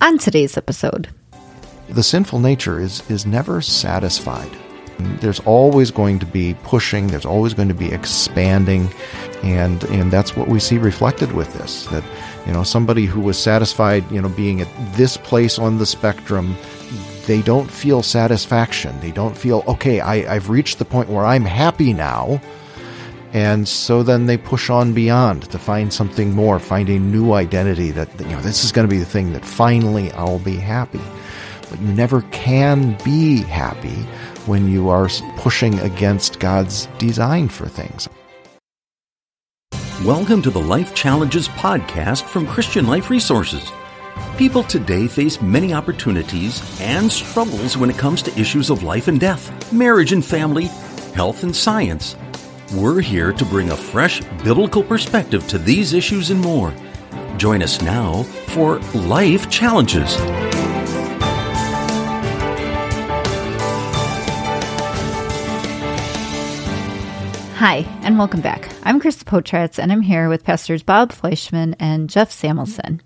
on today's episode. The sinful nature is, is never satisfied. There's always going to be pushing, there's always going to be expanding, and, and that's what we see reflected with this. That, you know, somebody who was satisfied, you know, being at this place on the spectrum, they don't feel satisfaction. They don't feel, okay, I, I've reached the point where I'm happy now. And so then they push on beyond to find something more, find a new identity that, you know, this is going to be the thing that finally I'll be happy. But you never can be happy when you are pushing against God's design for things. Welcome to the Life Challenges podcast from Christian Life Resources. People today face many opportunities and struggles when it comes to issues of life and death, marriage and family, health and science. We're here to bring a fresh biblical perspective to these issues and more. Join us now for Life Challenges. Hi, and welcome back. I'm Krista Potratz, and I'm here with Pastors Bob Fleischmann and Jeff Samuelson.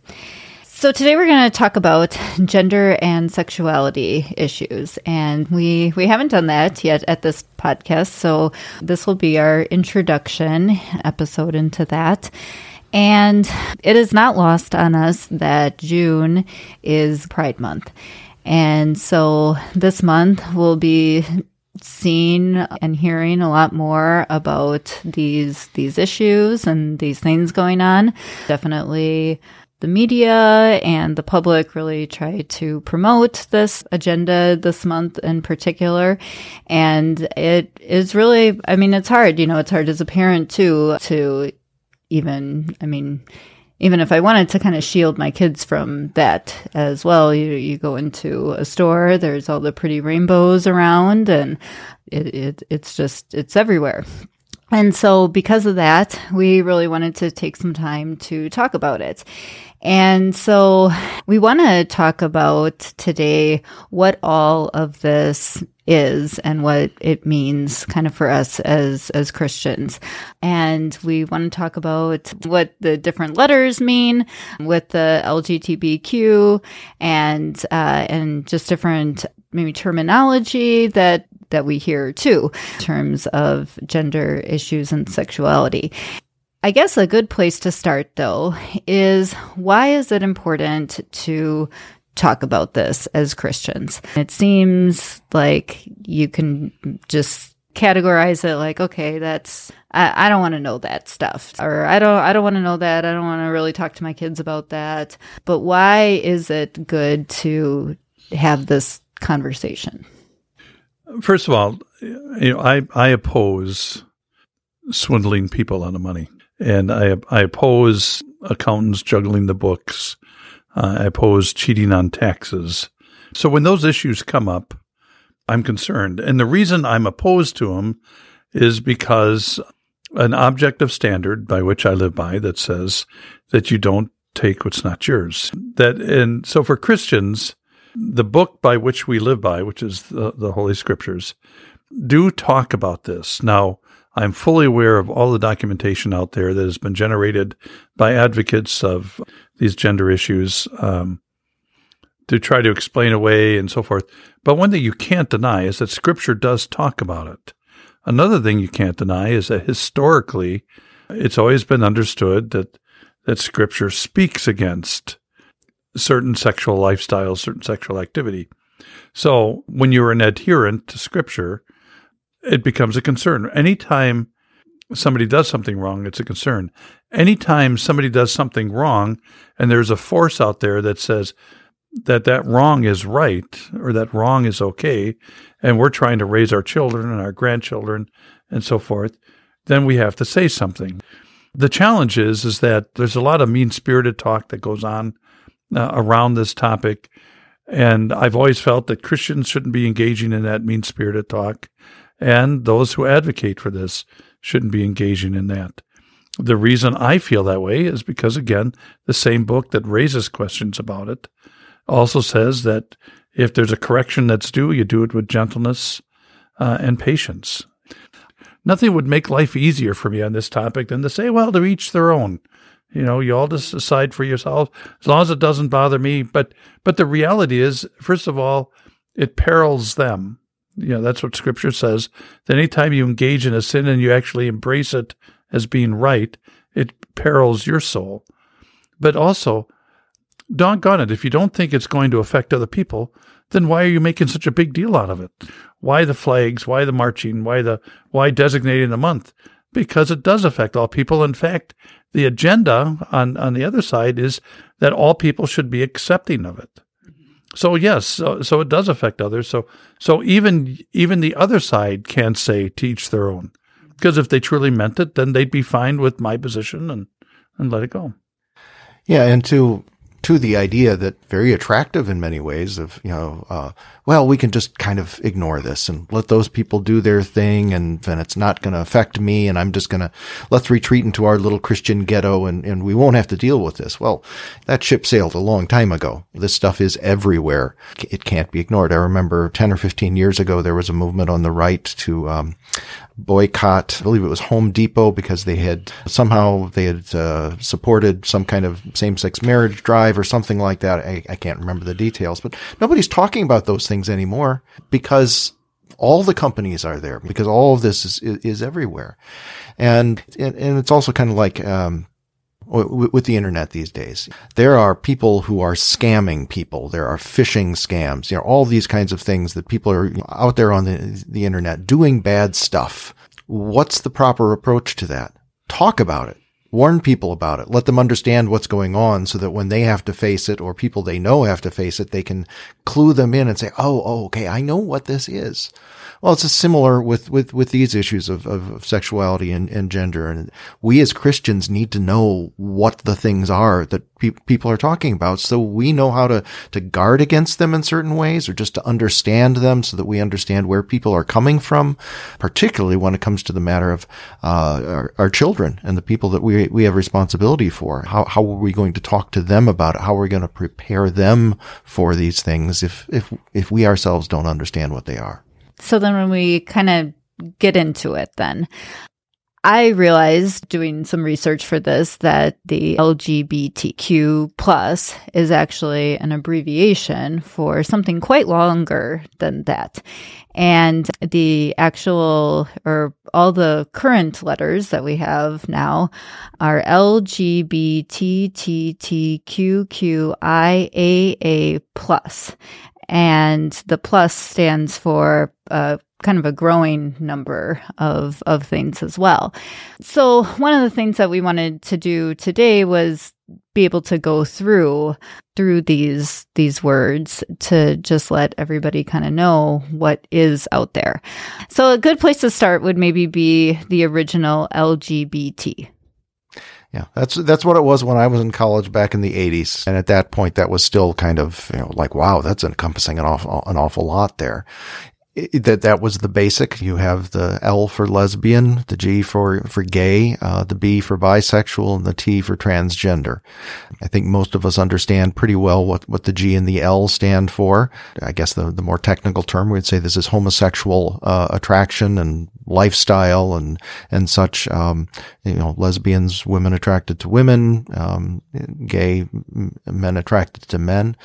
So today we're going to talk about gender and sexuality issues, and we we haven't done that yet at this podcast. So this will be our introduction episode into that. And it is not lost on us that June is Pride Month. And so this month we'll be seeing and hearing a lot more about these these issues and these things going on. Definitely the media and the public really try to promote this agenda this month in particular. And it is really, I mean, it's hard, you know, it's hard as a parent too, to even, I mean, even if I wanted to kind of shield my kids from that as well, you you go into a store, there's all the pretty rainbows around, and it, it it's just it's everywhere. And so, because of that, we really wanted to take some time to talk about it. And so we want to talk about today what all of this is and what it means kind of for us as as Christians. And we want to talk about what the different letters mean with the LGBTQ and uh, and just different maybe terminology that that we hear too in terms of gender issues and sexuality. I guess a good place to start though is why is it important to talk about this as Christians? It seems like you can just categorize it like, okay, that's, I, I don't want to know that stuff or I don't, I don't want to know that. I don't want to really talk to my kids about that. But why is it good to have this conversation? First of all, you know, I, I oppose swindling people out of money and I I oppose accountants juggling the books. Uh, I oppose cheating on taxes. So when those issues come up, I'm concerned, and the reason I'm opposed to them is because an objective standard by which I live by that says that you don't take what's not yours. That and so for Christians, the book by which we live by, which is the, the Holy Scriptures, do talk about this. Now, I'm fully aware of all the documentation out there that has been generated by advocates of these gender issues um, to try to explain away and so forth. But one thing you can't deny is that Scripture does talk about it. Another thing you can't deny is that historically, it's always been understood that that Scripture speaks against certain sexual lifestyles, certain sexual activity. So when you're an adherent to Scripture, it becomes a concern. Anytime somebody does something wrong, it's a concern. Anytime somebody does something wrong and there's a force out there that says that that wrong is right or that wrong is okay, and we're trying to raise our children and our grandchildren and so forth, then we have to say something. The challenge is is that there's a lot of mean-spirited talk that goes on uh, around this topic, and I've always felt that Christians shouldn't be engaging in that mean-spirited talk. And those who advocate for this shouldn't be engaging in that. The reason I feel that way is because, again, the same book that raises questions about it also says that if there's a correction that's due, you do it with gentleness uh, and patience. Nothing would make life easier for me on this topic than to say, well, to each their own. You know, you all just decide for yourself as long as it doesn't bother me. But but the reality is, first of all, it perils them. You know, that's what Scripture says. That anytime you engage in a sin and you actually embrace it as being right, it perils your soul. But also, doggone it, if you don't think it's going to affect other people, then why are you making such a big deal out of it? Why the flags? Why the marching? Why the why designating the month? Because it does affect all people. In fact, the agenda on, on the other side is that all people should be accepting of it. So yes, so, so it does affect others. So so even even the other side can't say teach their own. Because if they truly meant it, then they'd be fine with my position and, and let it go. Yeah, and to to the idea that very attractive in many ways of, you know, uh, well, we can just kind of ignore this and let those people do their thing and then it's not going to affect me and I'm just going to, let's retreat into our little Christian ghetto and, and we won't have to deal with this. Well, that ship sailed a long time ago. This stuff is everywhere. It can't be ignored. I remember 10 or 15 years ago, there was a movement on the right to, um, boycott. I believe it was Home Depot because they had somehow they had uh, supported some kind of same-sex marriage drive or something like that. I, I can't remember the details, but nobody's talking about those things anymore because all the companies are there because all of this is, is, is everywhere. And, and, and, it's also kind of like, um, with the internet these days. There are people who are scamming people. There are phishing scams, you know, all these kinds of things that people are out there on the, the internet doing bad stuff. What's the proper approach to that? Talk about it. Warn people about it. Let them understand what's going on so that when they have to face it or people they know have to face it, they can clue them in and say, Oh, oh, okay. I know what this is. Well, it's similar with, with, with these issues of, of sexuality and, and gender. And we as Christians need to know what the things are that pe- people are talking about so we know how to, to guard against them in certain ways or just to understand them so that we understand where people are coming from, particularly when it comes to the matter of, uh, our, our children and the people that we, we have responsibility for. How, how are we going to talk to them about it? How are we going to prepare them for these things if, if, if we ourselves don't understand what they are? So then when we kind of get into it, then I realized doing some research for this that the LGBTQ plus is actually an abbreviation for something quite longer than that. And the actual or all the current letters that we have now are LGBTTTQQIAA plus and the plus stands for uh, kind of a growing number of of things as well. So one of the things that we wanted to do today was be able to go through through these these words to just let everybody kind of know what is out there. So a good place to start would maybe be the original LGBT. Yeah, that's that's what it was when I was in college back in the '80s, and at that point, that was still kind of you know like wow, that's encompassing an awful an awful lot there that that was the basic. You have the L for lesbian, the G for for gay, uh, the B for bisexual, and the T for transgender. I think most of us understand pretty well what what the G and the L stand for. I guess the the more technical term we'd say this is homosexual uh, attraction and lifestyle and and such. Um, you know, lesbians, women attracted to women, um, gay men attracted to men.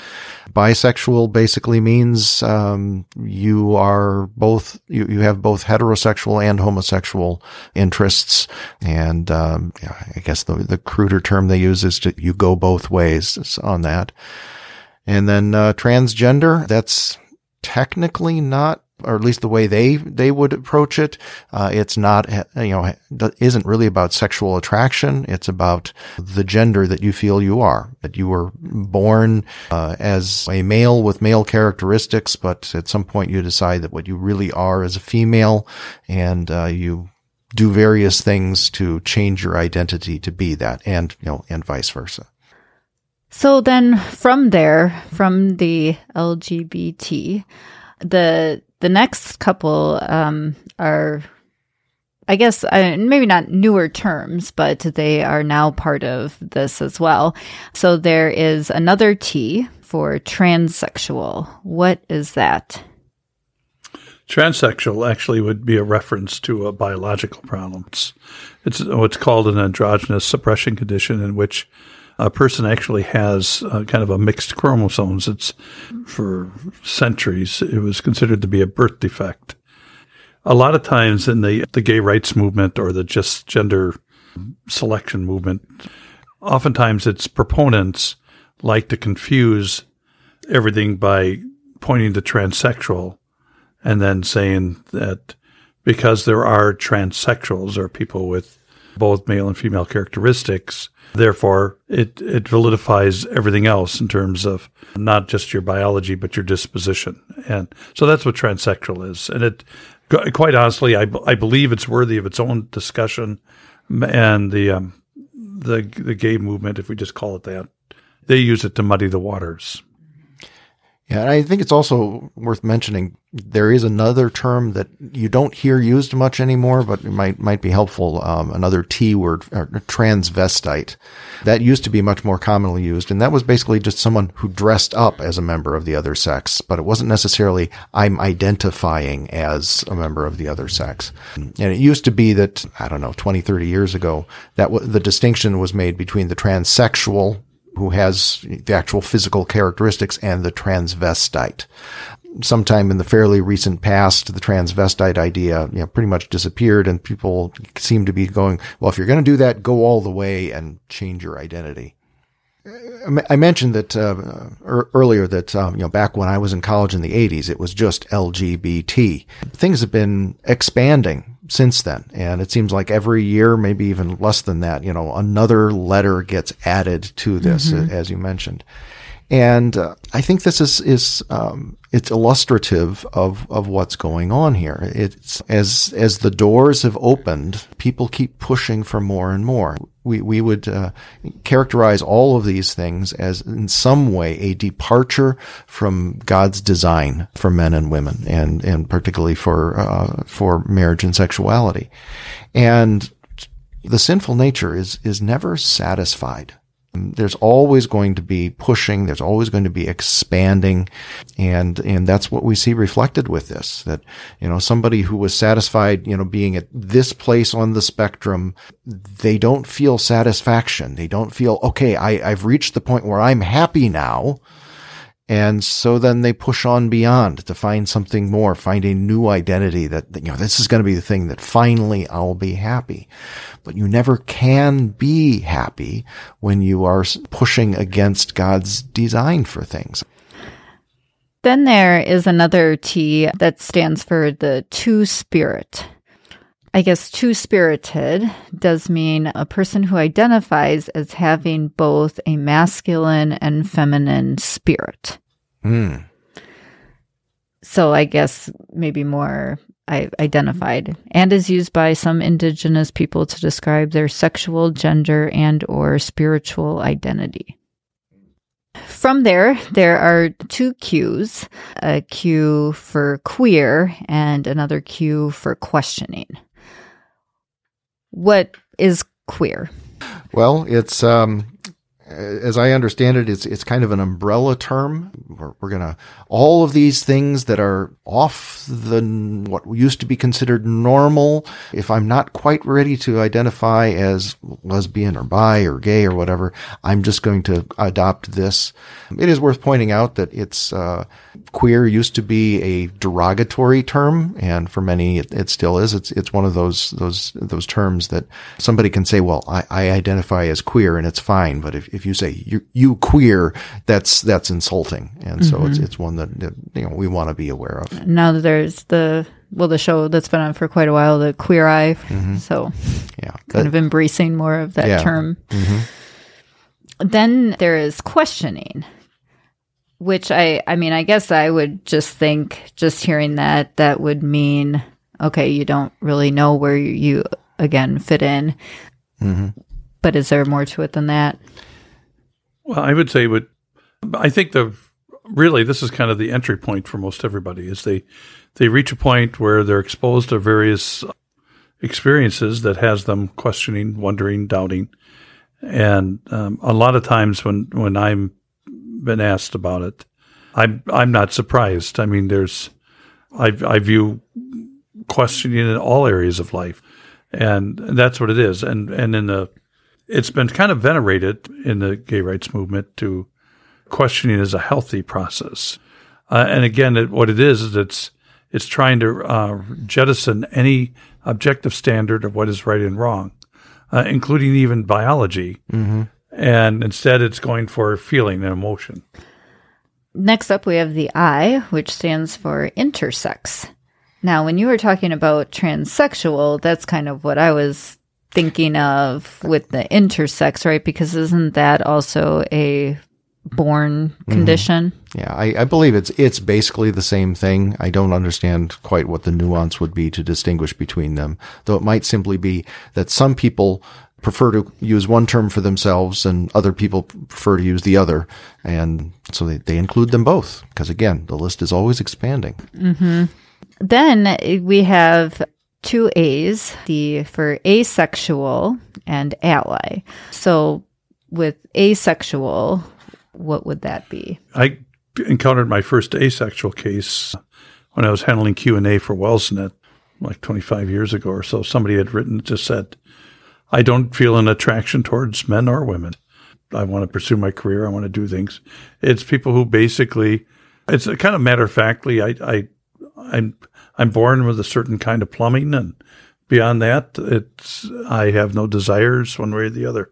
Bisexual basically means um, you are both you, you have both heterosexual and homosexual interests, and um, I guess the the cruder term they use is to you go both ways on that. And then uh, transgender, that's technically not or at least the way they they would approach it. Uh, it's not you know isn't really about sexual attraction. It's about the gender that you feel you are. That you were born uh, as a male with male characteristics, but at some point you decide that what you really are is a female, and uh, you do various things to change your identity to be that, and you know, and vice versa. So then, from there, from the LGBT, the the next couple um, are, I guess, uh, maybe not newer terms, but they are now part of this as well. So there is another T for transsexual. What is that? Transsexual actually would be a reference to a biological problem. It's, it's what's called an androgynous suppression condition in which a person actually has uh, kind of a mixed chromosomes. It's for centuries, it was considered to be a birth defect. A lot of times in the, the gay rights movement or the just gender selection movement, oftentimes its proponents like to confuse everything by pointing to transsexual and then saying that because there are transsexuals or people with both male and female characteristics, therefore it, it validifies everything else in terms of not just your biology, but your disposition. And so that's what transsexual is. And it, quite honestly, I, I believe it's worthy of its own discussion and the, um, the, the gay movement, if we just call it that, they use it to muddy the waters. Yeah, and I think it's also worth mentioning there is another term that you don't hear used much anymore, but it might might be helpful. Um, another T word, transvestite, that used to be much more commonly used, and that was basically just someone who dressed up as a member of the other sex, but it wasn't necessarily I'm identifying as a member of the other sex. And it used to be that I don't know, 20, 30 years ago, that w- the distinction was made between the transsexual who has the actual physical characteristics and the transvestite. Sometime in the fairly recent past, the transvestite idea, you know, pretty much disappeared and people seem to be going, well, if you're going to do that, go all the way and change your identity. I mentioned that uh, earlier that um, you know back when I was in college in the 80s, it was just LGBT. Things have been expanding since then. And it seems like every year, maybe even less than that, you know, another letter gets added to this, mm-hmm. as you mentioned. And uh, I think this is is um, it's illustrative of of what's going on here. It's as as the doors have opened, people keep pushing for more and more. We we would uh, characterize all of these things as in some way a departure from God's design for men and women, and and particularly for uh, for marriage and sexuality. And the sinful nature is is never satisfied there's always going to be pushing. There's always going to be expanding. And, and that's what we see reflected with this, that, you know, somebody who was satisfied, you know, being at this place on the spectrum, they don't feel satisfaction. They don't feel, okay, I, I've reached the point where I'm happy now. And so then they push on beyond to find something more, find a new identity that, you know, this is going to be the thing that finally I'll be happy. But you never can be happy when you are pushing against God's design for things. Then there is another T that stands for the two spirit. I guess two spirited does mean a person who identifies as having both a masculine and feminine spirit. Mm. So I guess maybe more I identified and is used by some indigenous people to describe their sexual, gender, and or spiritual identity. From there, there are two Qs, a Q for queer and another Q for questioning. What is queer? Well, it's um, as I understand it, it's it's kind of an umbrella term. We're, we're gonna all of these things that are off the what used to be considered normal. If I'm not quite ready to identify as lesbian or bi or gay or whatever, I'm just going to adopt this. It is worth pointing out that it's uh, queer used to be a derogatory term, and for many it, it, still is. It's it's one of those those those terms that somebody can say, "Well, I, I identify as queer," and it's fine. But if if you say you you queer, that's that's insulting, and so mm-hmm. it's it's one that, that you know we want to be aware of. Now there's the well the show that's been on for quite a while, the Queer Eye. Mm-hmm. So yeah, kind that, of embracing more of that yeah. term. Mm-hmm. Then there is questioning which I I mean I guess I would just think just hearing that that would mean okay you don't really know where you, you again fit in. Mm-hmm. But is there more to it than that? Well, I would say, but I think the really this is kind of the entry point for most everybody is they they reach a point where they're exposed to various experiences that has them questioning, wondering, doubting, and um, a lot of times when when I'm been asked about it, I'm I'm not surprised. I mean, there's I, I view questioning in all areas of life, and that's what it is. And and in the, it's been kind of venerated in the gay rights movement to questioning is a healthy process. Uh, and again, it, what it is is it's it's trying to uh, jettison any objective standard of what is right and wrong, uh, including even biology. Mm-hmm. And instead, it's going for feeling and emotion. Next up, we have the I, which stands for intersex. Now, when you were talking about transsexual, that's kind of what I was thinking of with the intersex, right? Because isn't that also a born mm-hmm. condition? Mm-hmm. Yeah, I, I, believe it's it's basically the same thing. I don't understand quite what the nuance would be to distinguish between them, though it might simply be that some people prefer to use one term for themselves and other people prefer to use the other. And so they, they include them both because again, the list is always expanding. Mm-hmm. Then we have two A's, the for asexual and ally. So with asexual, what would that be? I encountered my first asexual case when I was handling Q&A for WELSNET like 25 years ago or so. Somebody had written, just said, I don't feel an attraction towards men or women. I want to pursue my career. I want to do things. It's people who basically, it's kind of matter of factly, I, I, I'm, I'm born with a certain kind of plumbing and beyond that, it's, I have no desires one way or the other.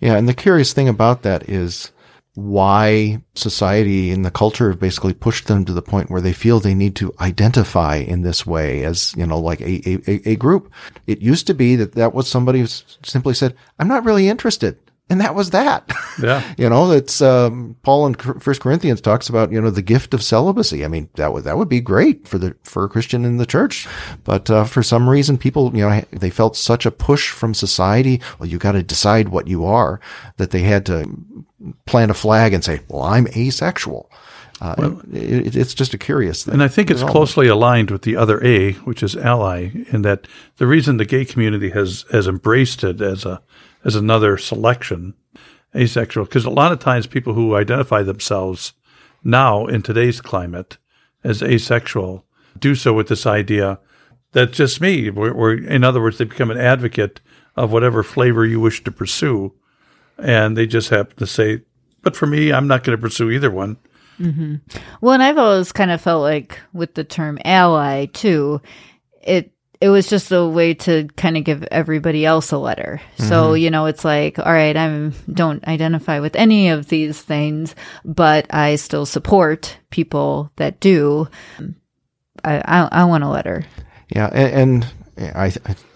Yeah. And the curious thing about that is, why society and the culture have basically pushed them to the point where they feel they need to identify in this way as, you know, like a, a, a group. It used to be that that was somebody who simply said, I'm not really interested and that was that. Yeah. you know, it's, um, Paul in First Corinthians talks about, you know, the gift of celibacy. I mean, that would, that would be great for the, for a Christian in the church. But, uh, for some reason, people, you know, they felt such a push from society. Well, you got to decide what you are that they had to plant a flag and say, well, I'm asexual. Uh, well, it, it's just a curious thing. And I think it's closely aligned with the other A, which is ally, in that the reason the gay community has, has embraced it as a, as another selection, asexual, because a lot of times people who identify themselves now in today's climate as asexual do so with this idea that's just me. We're, we're, in other words, they become an advocate of whatever flavor you wish to pursue. And they just happen to say, but for me, I'm not going to pursue either one. Mm-hmm. Well, and I've always kind of felt like with the term ally too, it it was just a way to kind of give everybody else a letter. Mm-hmm. So, you know, it's like, all right, I don't identify with any of these things, but I still support people that do. I, I, I want a letter. Yeah. And, and I,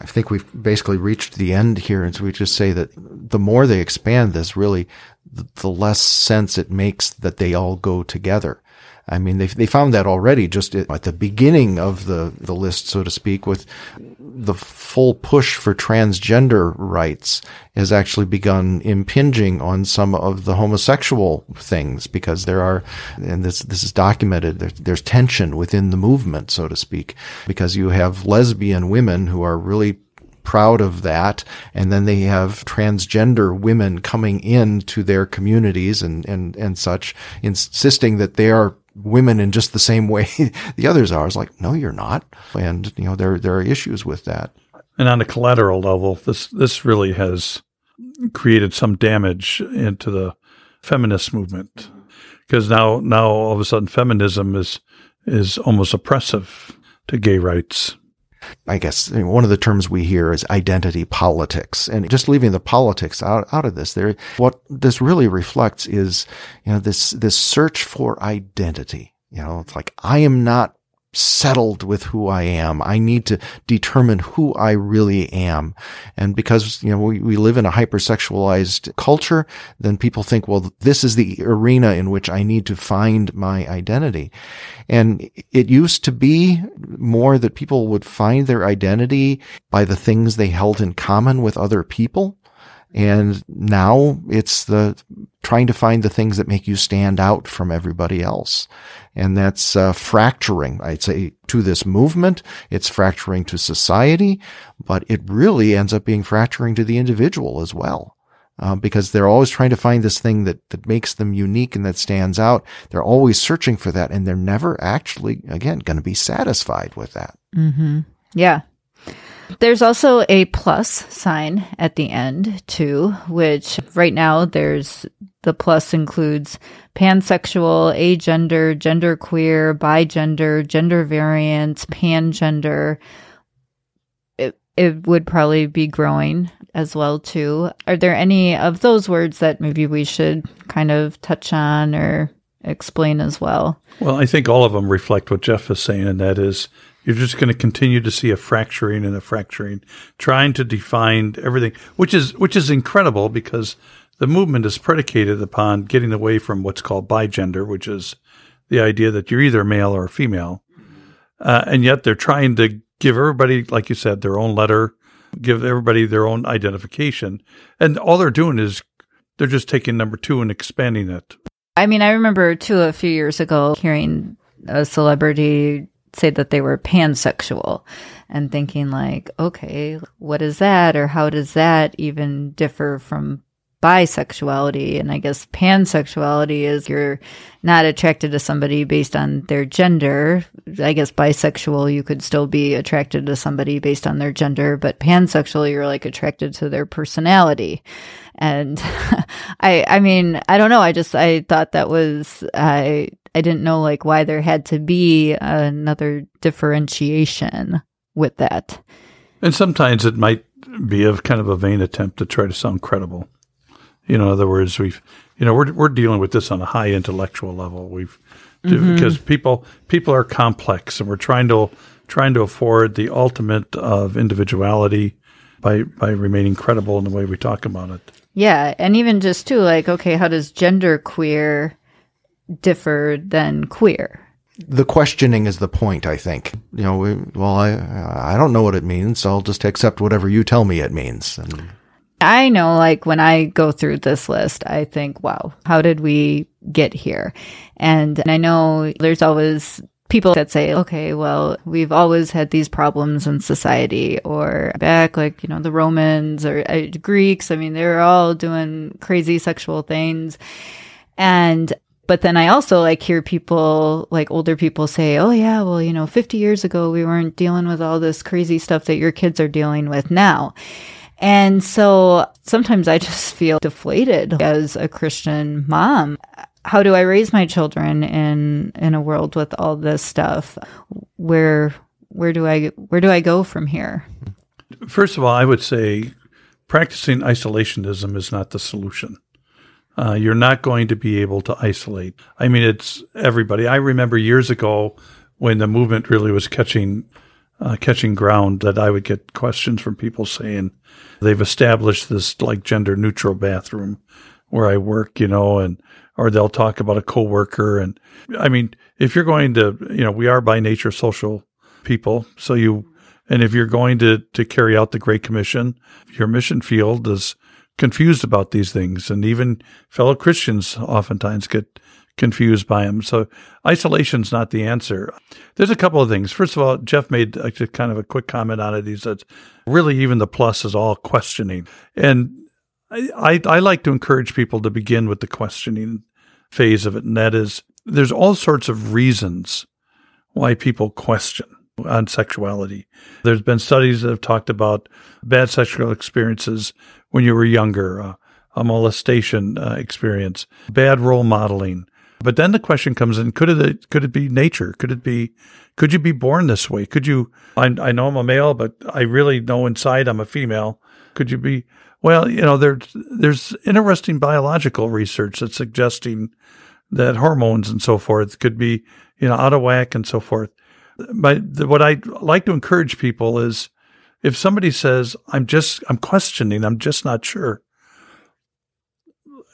I think we've basically reached the end here. And so we just say that the more they expand this, really, the less sense it makes that they all go together. I mean, they they found that already just at the beginning of the the list, so to speak, with the full push for transgender rights has actually begun impinging on some of the homosexual things because there are, and this this is documented. There's, there's tension within the movement, so to speak, because you have lesbian women who are really proud of that. And then they have transgender women coming into their communities and, and, and such, insisting that they are women in just the same way the others are. It's like, no, you're not. And, you know, there, there are issues with that. And on a collateral level, this, this really has created some damage into the feminist movement because now, now all of a sudden feminism is, is almost oppressive to gay rights. I guess one of the terms we hear is identity politics. And just leaving the politics out, out of this, there, what this really reflects is, you know, this, this search for identity. You know, it's like, I am not settled with who I am. I need to determine who I really am. And because, you know, we, we live in a hypersexualized culture, then people think, well, this is the arena in which I need to find my identity. And it used to be more that people would find their identity by the things they held in common with other people. And now it's the trying to find the things that make you stand out from everybody else. And that's uh, fracturing, I'd say, to this movement. It's fracturing to society, but it really ends up being fracturing to the individual as well. uh, because they're always trying to find this thing that, that makes them unique and that stands out. They're always searching for that and they're never actually, again, going to be satisfied with that. Mm-hmm. Yeah. There's also a plus sign at the end too, which right now there's the plus includes pansexual, agender, genderqueer, bigender, gender variant, pangender. It, it would probably be growing as well too. Are there any of those words that maybe we should kind of touch on or explain as well? Well, I think all of them reflect what Jeff is saying, and that is you're just going to continue to see a fracturing and a fracturing, trying to define everything, which is which is incredible because the movement is predicated upon getting away from what's called bigender, which is the idea that you're either male or female, uh, and yet they're trying to give everybody, like you said, their own letter give everybody their own identification. And all they're doing is they're just taking number two and expanding it. I mean, I remember too a few years ago hearing a celebrity say that they were pansexual and thinking like, okay, what is that? Or how does that even differ from bisexuality and I guess pansexuality is you're not attracted to somebody based on their gender. I guess bisexual you could still be attracted to somebody based on their gender, but pansexual you're like attracted to their personality. And I I mean, I don't know, I just I thought that was I I didn't know like why there had to be another differentiation with that. And sometimes it might be a kind of a vain attempt to try to sound credible. You know, in other words, we've, you know, we're we're dealing with this on a high intellectual level. We've mm-hmm. because people people are complex, and we're trying to trying to afford the ultimate of individuality by by remaining credible in the way we talk about it. Yeah, and even just too, like, okay, how does gender queer differ than queer? the questioning is the point, I think. You know, well, I I don't know what it means. So I'll just accept whatever you tell me it means. And I know, like, when I go through this list, I think, wow, how did we get here? And, and I know there's always people that say, okay, well, we've always had these problems in society or back like, you know, the Romans or uh, Greeks. I mean, they're all doing crazy sexual things. And but then I also like hear people, like older people say, oh, yeah, well, you know, 50 years ago, we weren't dealing with all this crazy stuff that your kids are dealing with now. And so sometimes I just feel deflated as a Christian mom. How do I raise my children in in a world with all this stuff? Where where do I where do I go from here? First of all, I would say practicing isolationism is not the solution. Uh, you're not going to be able to isolate. I mean, it's everybody. I remember years ago when the movement really was catching uh, catching ground that I would get questions from people saying they've established this like gender neutral bathroom where I work, you know, and or they'll talk about a coworker. And I mean, if you're going to, you know, we are by nature social people, so you, and if you're going to to carry out the Great Commission, your mission field is confused about these things, and even fellow Christians oftentimes get confused by them. So isolation's not the answer. There's a couple of things. First of all, Jeff made a, kind of a quick comment on it. He said, really, even the plus is all questioning. And I, I, I like to encourage people to begin with the questioning phase of it. And that is, there's all sorts of reasons why people question on sexuality. There's been studies that have talked about bad sexual experiences when you were younger, uh, a molestation uh, experience, bad role modeling, but then the question comes in: Could it could it be nature? Could it be? Could you be born this way? Could you? I, I know I'm a male, but I really know inside I'm a female. Could you be? Well, you know, there's there's interesting biological research that's suggesting that hormones and so forth could be you know out of whack and so forth. But what I like to encourage people is if somebody says, I'm just, I'm questioning, I'm just not sure,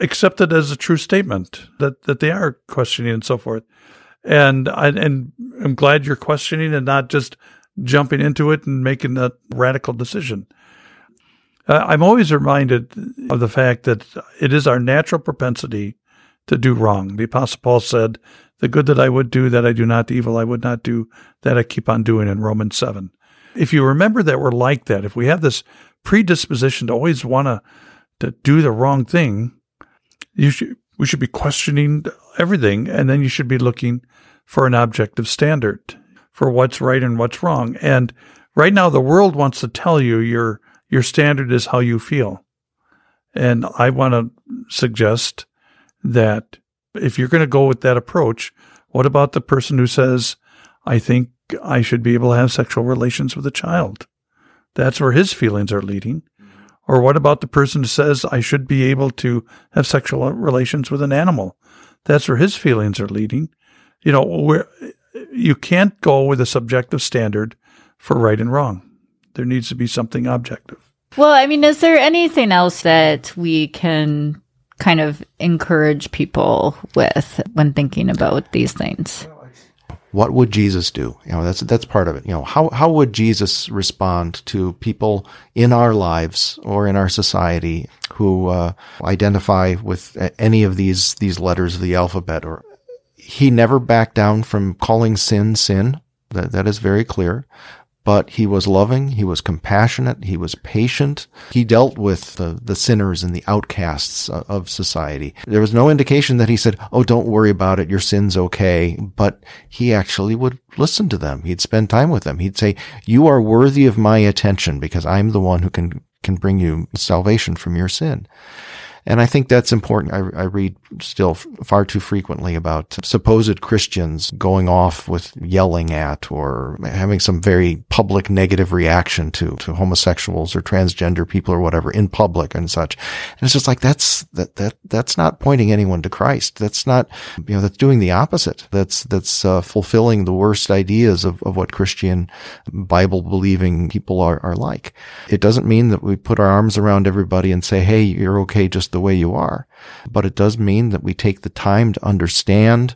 accept it as a true statement that, that they are questioning and so forth. And I, and I'm glad you're questioning and not just jumping into it and making a radical decision. I'm always reminded of the fact that it is our natural propensity to do wrong. The Apostle Paul said, The good that I would do, that I do not, the evil I would not do, that I keep on doing in Romans 7. If you remember that we're like that, if we have this predisposition to always want to to do the wrong thing, you should we should be questioning everything, and then you should be looking for an objective standard for what's right and what's wrong. And right now, the world wants to tell you your your standard is how you feel, and I want to suggest that if you're going to go with that approach, what about the person who says, "I think I should be able to have sexual relations with a child"? That's where his feelings are leading. Or what about the person who says, I should be able to have sexual relations with an animal? That's where his feelings are leading. You know, where you can't go with a subjective standard for right and wrong. There needs to be something objective. Well, I mean, is there anything else that we can kind of encourage people with when thinking about these things? What would Jesus do? You know, that's that's part of it. You know, how how would Jesus respond to people in our lives or in our society who uh, identify with any of these these letters of the alphabet? Or he never backed down from calling sin sin. That that is very clear but he was loving, he was compassionate, he was patient. He dealt with the, the sinners and the outcasts of society. There was no indication that he said, Oh, don't worry about it. Your sin's okay. But he actually would listen to them. He'd spend time with them. He'd say, you are worthy of my attention because I'm the one who can, can bring you salvation from your sin. And I think that's important. I, I read still far too frequently about supposed Christians going off with yelling at or having some very public negative reaction to, to homosexuals or transgender people or whatever in public and such. And it's just like, that's, that, that, that's not pointing anyone to Christ. That's not, you know, that's doing the opposite. That's, that's, uh, fulfilling the worst ideas of, of what Christian Bible believing people are, are like. It doesn't mean that we put our arms around everybody and say, Hey, you're okay just the way you are. But it does mean that we take the time to understand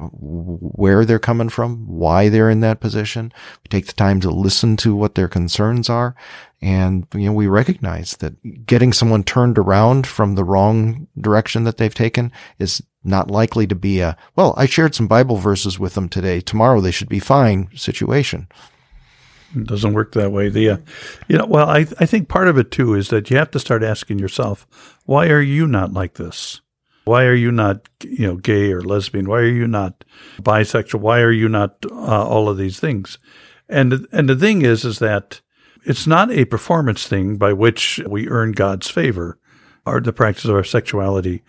where they're coming from, why they're in that position. We take the time to listen to what their concerns are. And, you know, we recognize that getting someone turned around from the wrong direction that they've taken is not likely to be a, well, I shared some Bible verses with them today. Tomorrow they should be fine situation. It doesn't work that way. The, uh, you know, well, I, I think part of it too is that you have to start asking yourself, why are you not like this? Why are you not, you know, gay or lesbian? Why are you not bisexual? Why are you not uh, all of these things? And and the thing is, is that it's not a performance thing by which we earn God's favor, or the practice of our sexuality.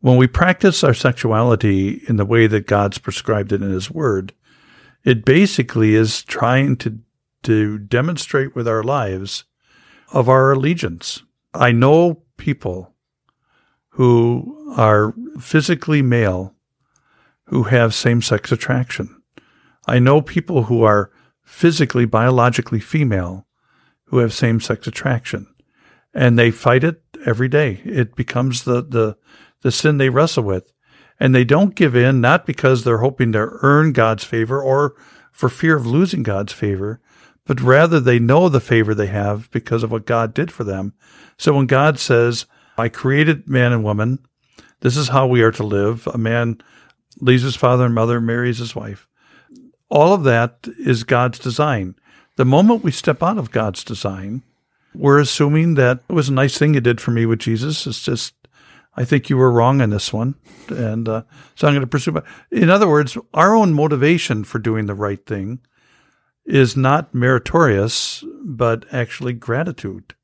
When we practice our sexuality in the way that God's prescribed it in His Word, it basically is trying to to demonstrate with our lives of our allegiance. I know people who are physically male who have same sex attraction. I know people who are physically, biologically female who have same sex attraction. And they fight it every day. It becomes the, the, the sin they wrestle with. And they don't give in, not because they're hoping to earn God's favor or for fear of losing God's favor, but rather they know the favor they have because of what God did for them. So when God says, I created man and woman, this is how we are to live. A man leaves his father and mother, marries his wife. All of that is God's design. The moment we step out of God's design, we're assuming that it was a nice thing you did for me with Jesus. It's just, I think you were wrong on this one. And uh, so I'm going to pursue. In other words, our own motivation for doing the right thing is not meritorious, but actually gratitude.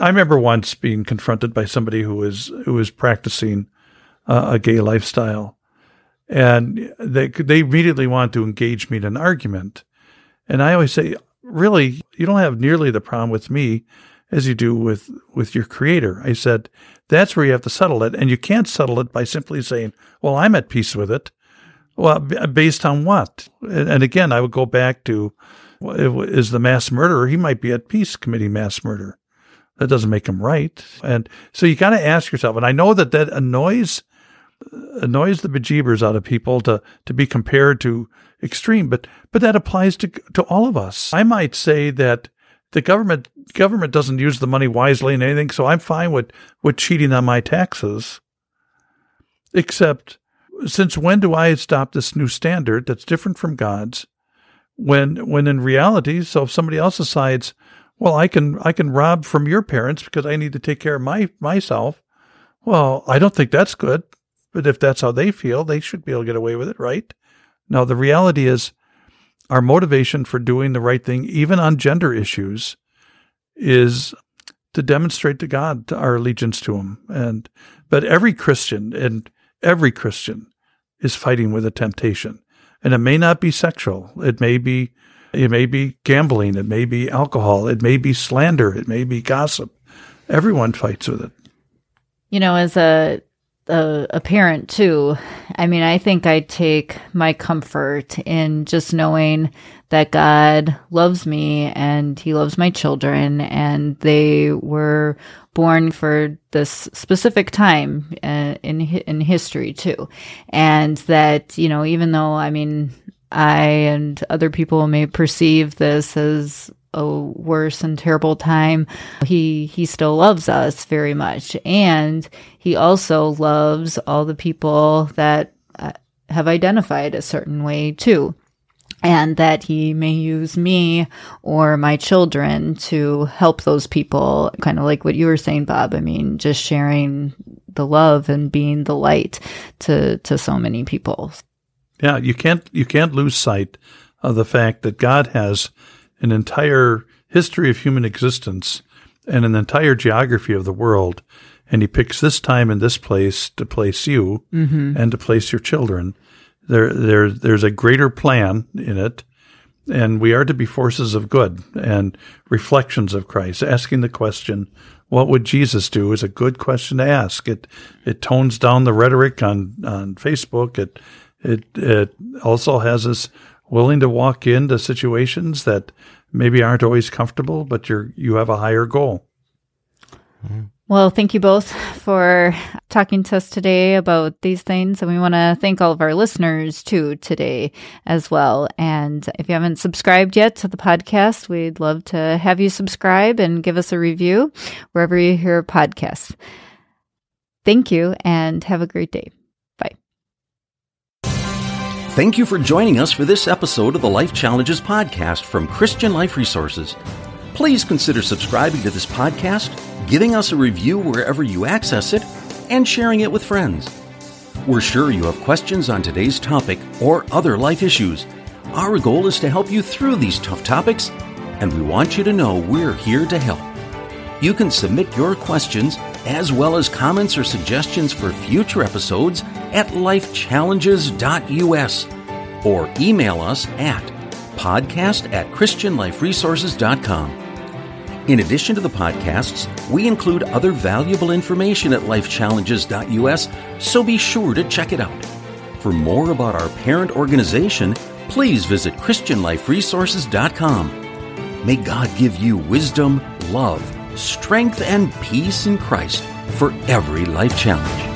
I remember once being confronted by somebody who was who was practicing uh, a gay lifestyle, and they they immediately wanted to engage me in an argument, and I always say, really, you don't have nearly the problem with me as you do with with your creator. I said that's where you have to settle it, and you can't settle it by simply saying, well, I'm at peace with it. Well, uh, based on what? And again, I would go back to is the mass murderer, he might be at peace committing mass murder. That doesn't make him right. And so you got to ask yourself, and I know that that annoys uh, annoys the bejeebers out of people to to be compared to extreme, but but that applies to to all of us. I might say that the government government doesn't use the money wisely in anything, so I'm fine with with cheating on my taxes. Except since when do I adopt this new standard that's different from God's? When, when in reality, so if somebody else decides, well, I can I can rob from your parents because I need to take care of my myself. Well, I don't think that's good. But if that's how they feel, they should be able to get away with it, right? Now, the reality is our motivation for doing the right thing, even on gender issues, is to demonstrate to God our allegiance to Him. And but every Christian and every Christian is fighting with a temptation, and it may not be sexual. It may be it may be gambling. It may be alcohol. It may be slander. It may be gossip. Everyone fights with it. You know, as a a, a, parent too, I mean, I think I take my comfort in just knowing that God loves me and He loves my children, and they were born for this specific time uh, in in history too, and that you know, even though I mean, I and other people may perceive this as a worse and terrible time he he still loves us very much. And he also loves all the people that uh, have identified a certain way too and that he may use me or my children to help those people kind of like what you were saying bob i mean just sharing the love and being the light to to so many people yeah you can't you can't lose sight of the fact that god has an entire history of human existence and an entire geography of the world. And he picks this time and this place to place you mm-hmm. and to place your children. There, there, there's a greater plan in it. And we are to be forces of good and reflections of Christ. Asking the question, what would Jesus do is a good question to ask. It, it tones down the rhetoric on, on Facebook. It, it, it also has us willing to walk into situations that maybe aren't always comfortable, but you're you have a higher goal. Mm-hmm. Well, thank you both for talking to us today about these things. And we want to thank all of our listeners too today as well. And if you haven't subscribed yet to the podcast, we'd love to have you subscribe and give us a review wherever you hear podcasts. Thank you and have a great day. Bye. Thank you for joining us for this episode of the Life Challenges podcast from Christian Life Resources. Please consider subscribing to this podcast, giving us a review wherever you access it, and sharing it with friends. We're sure you have questions on today's topic or other life issues. Our goal is to help you through these tough topics, and we want you to know we're here to help. You can submit your questions as well as comments or suggestions for future episodes at lifechallenges.us or email us at podcast at christianliferesources.com. In addition to the podcasts, we include other valuable information at lifechallenges.us, so be sure to check it out. For more about our parent organization, please visit christianliferesources.com. May God give you wisdom, love, strength, and peace in Christ for every life challenge.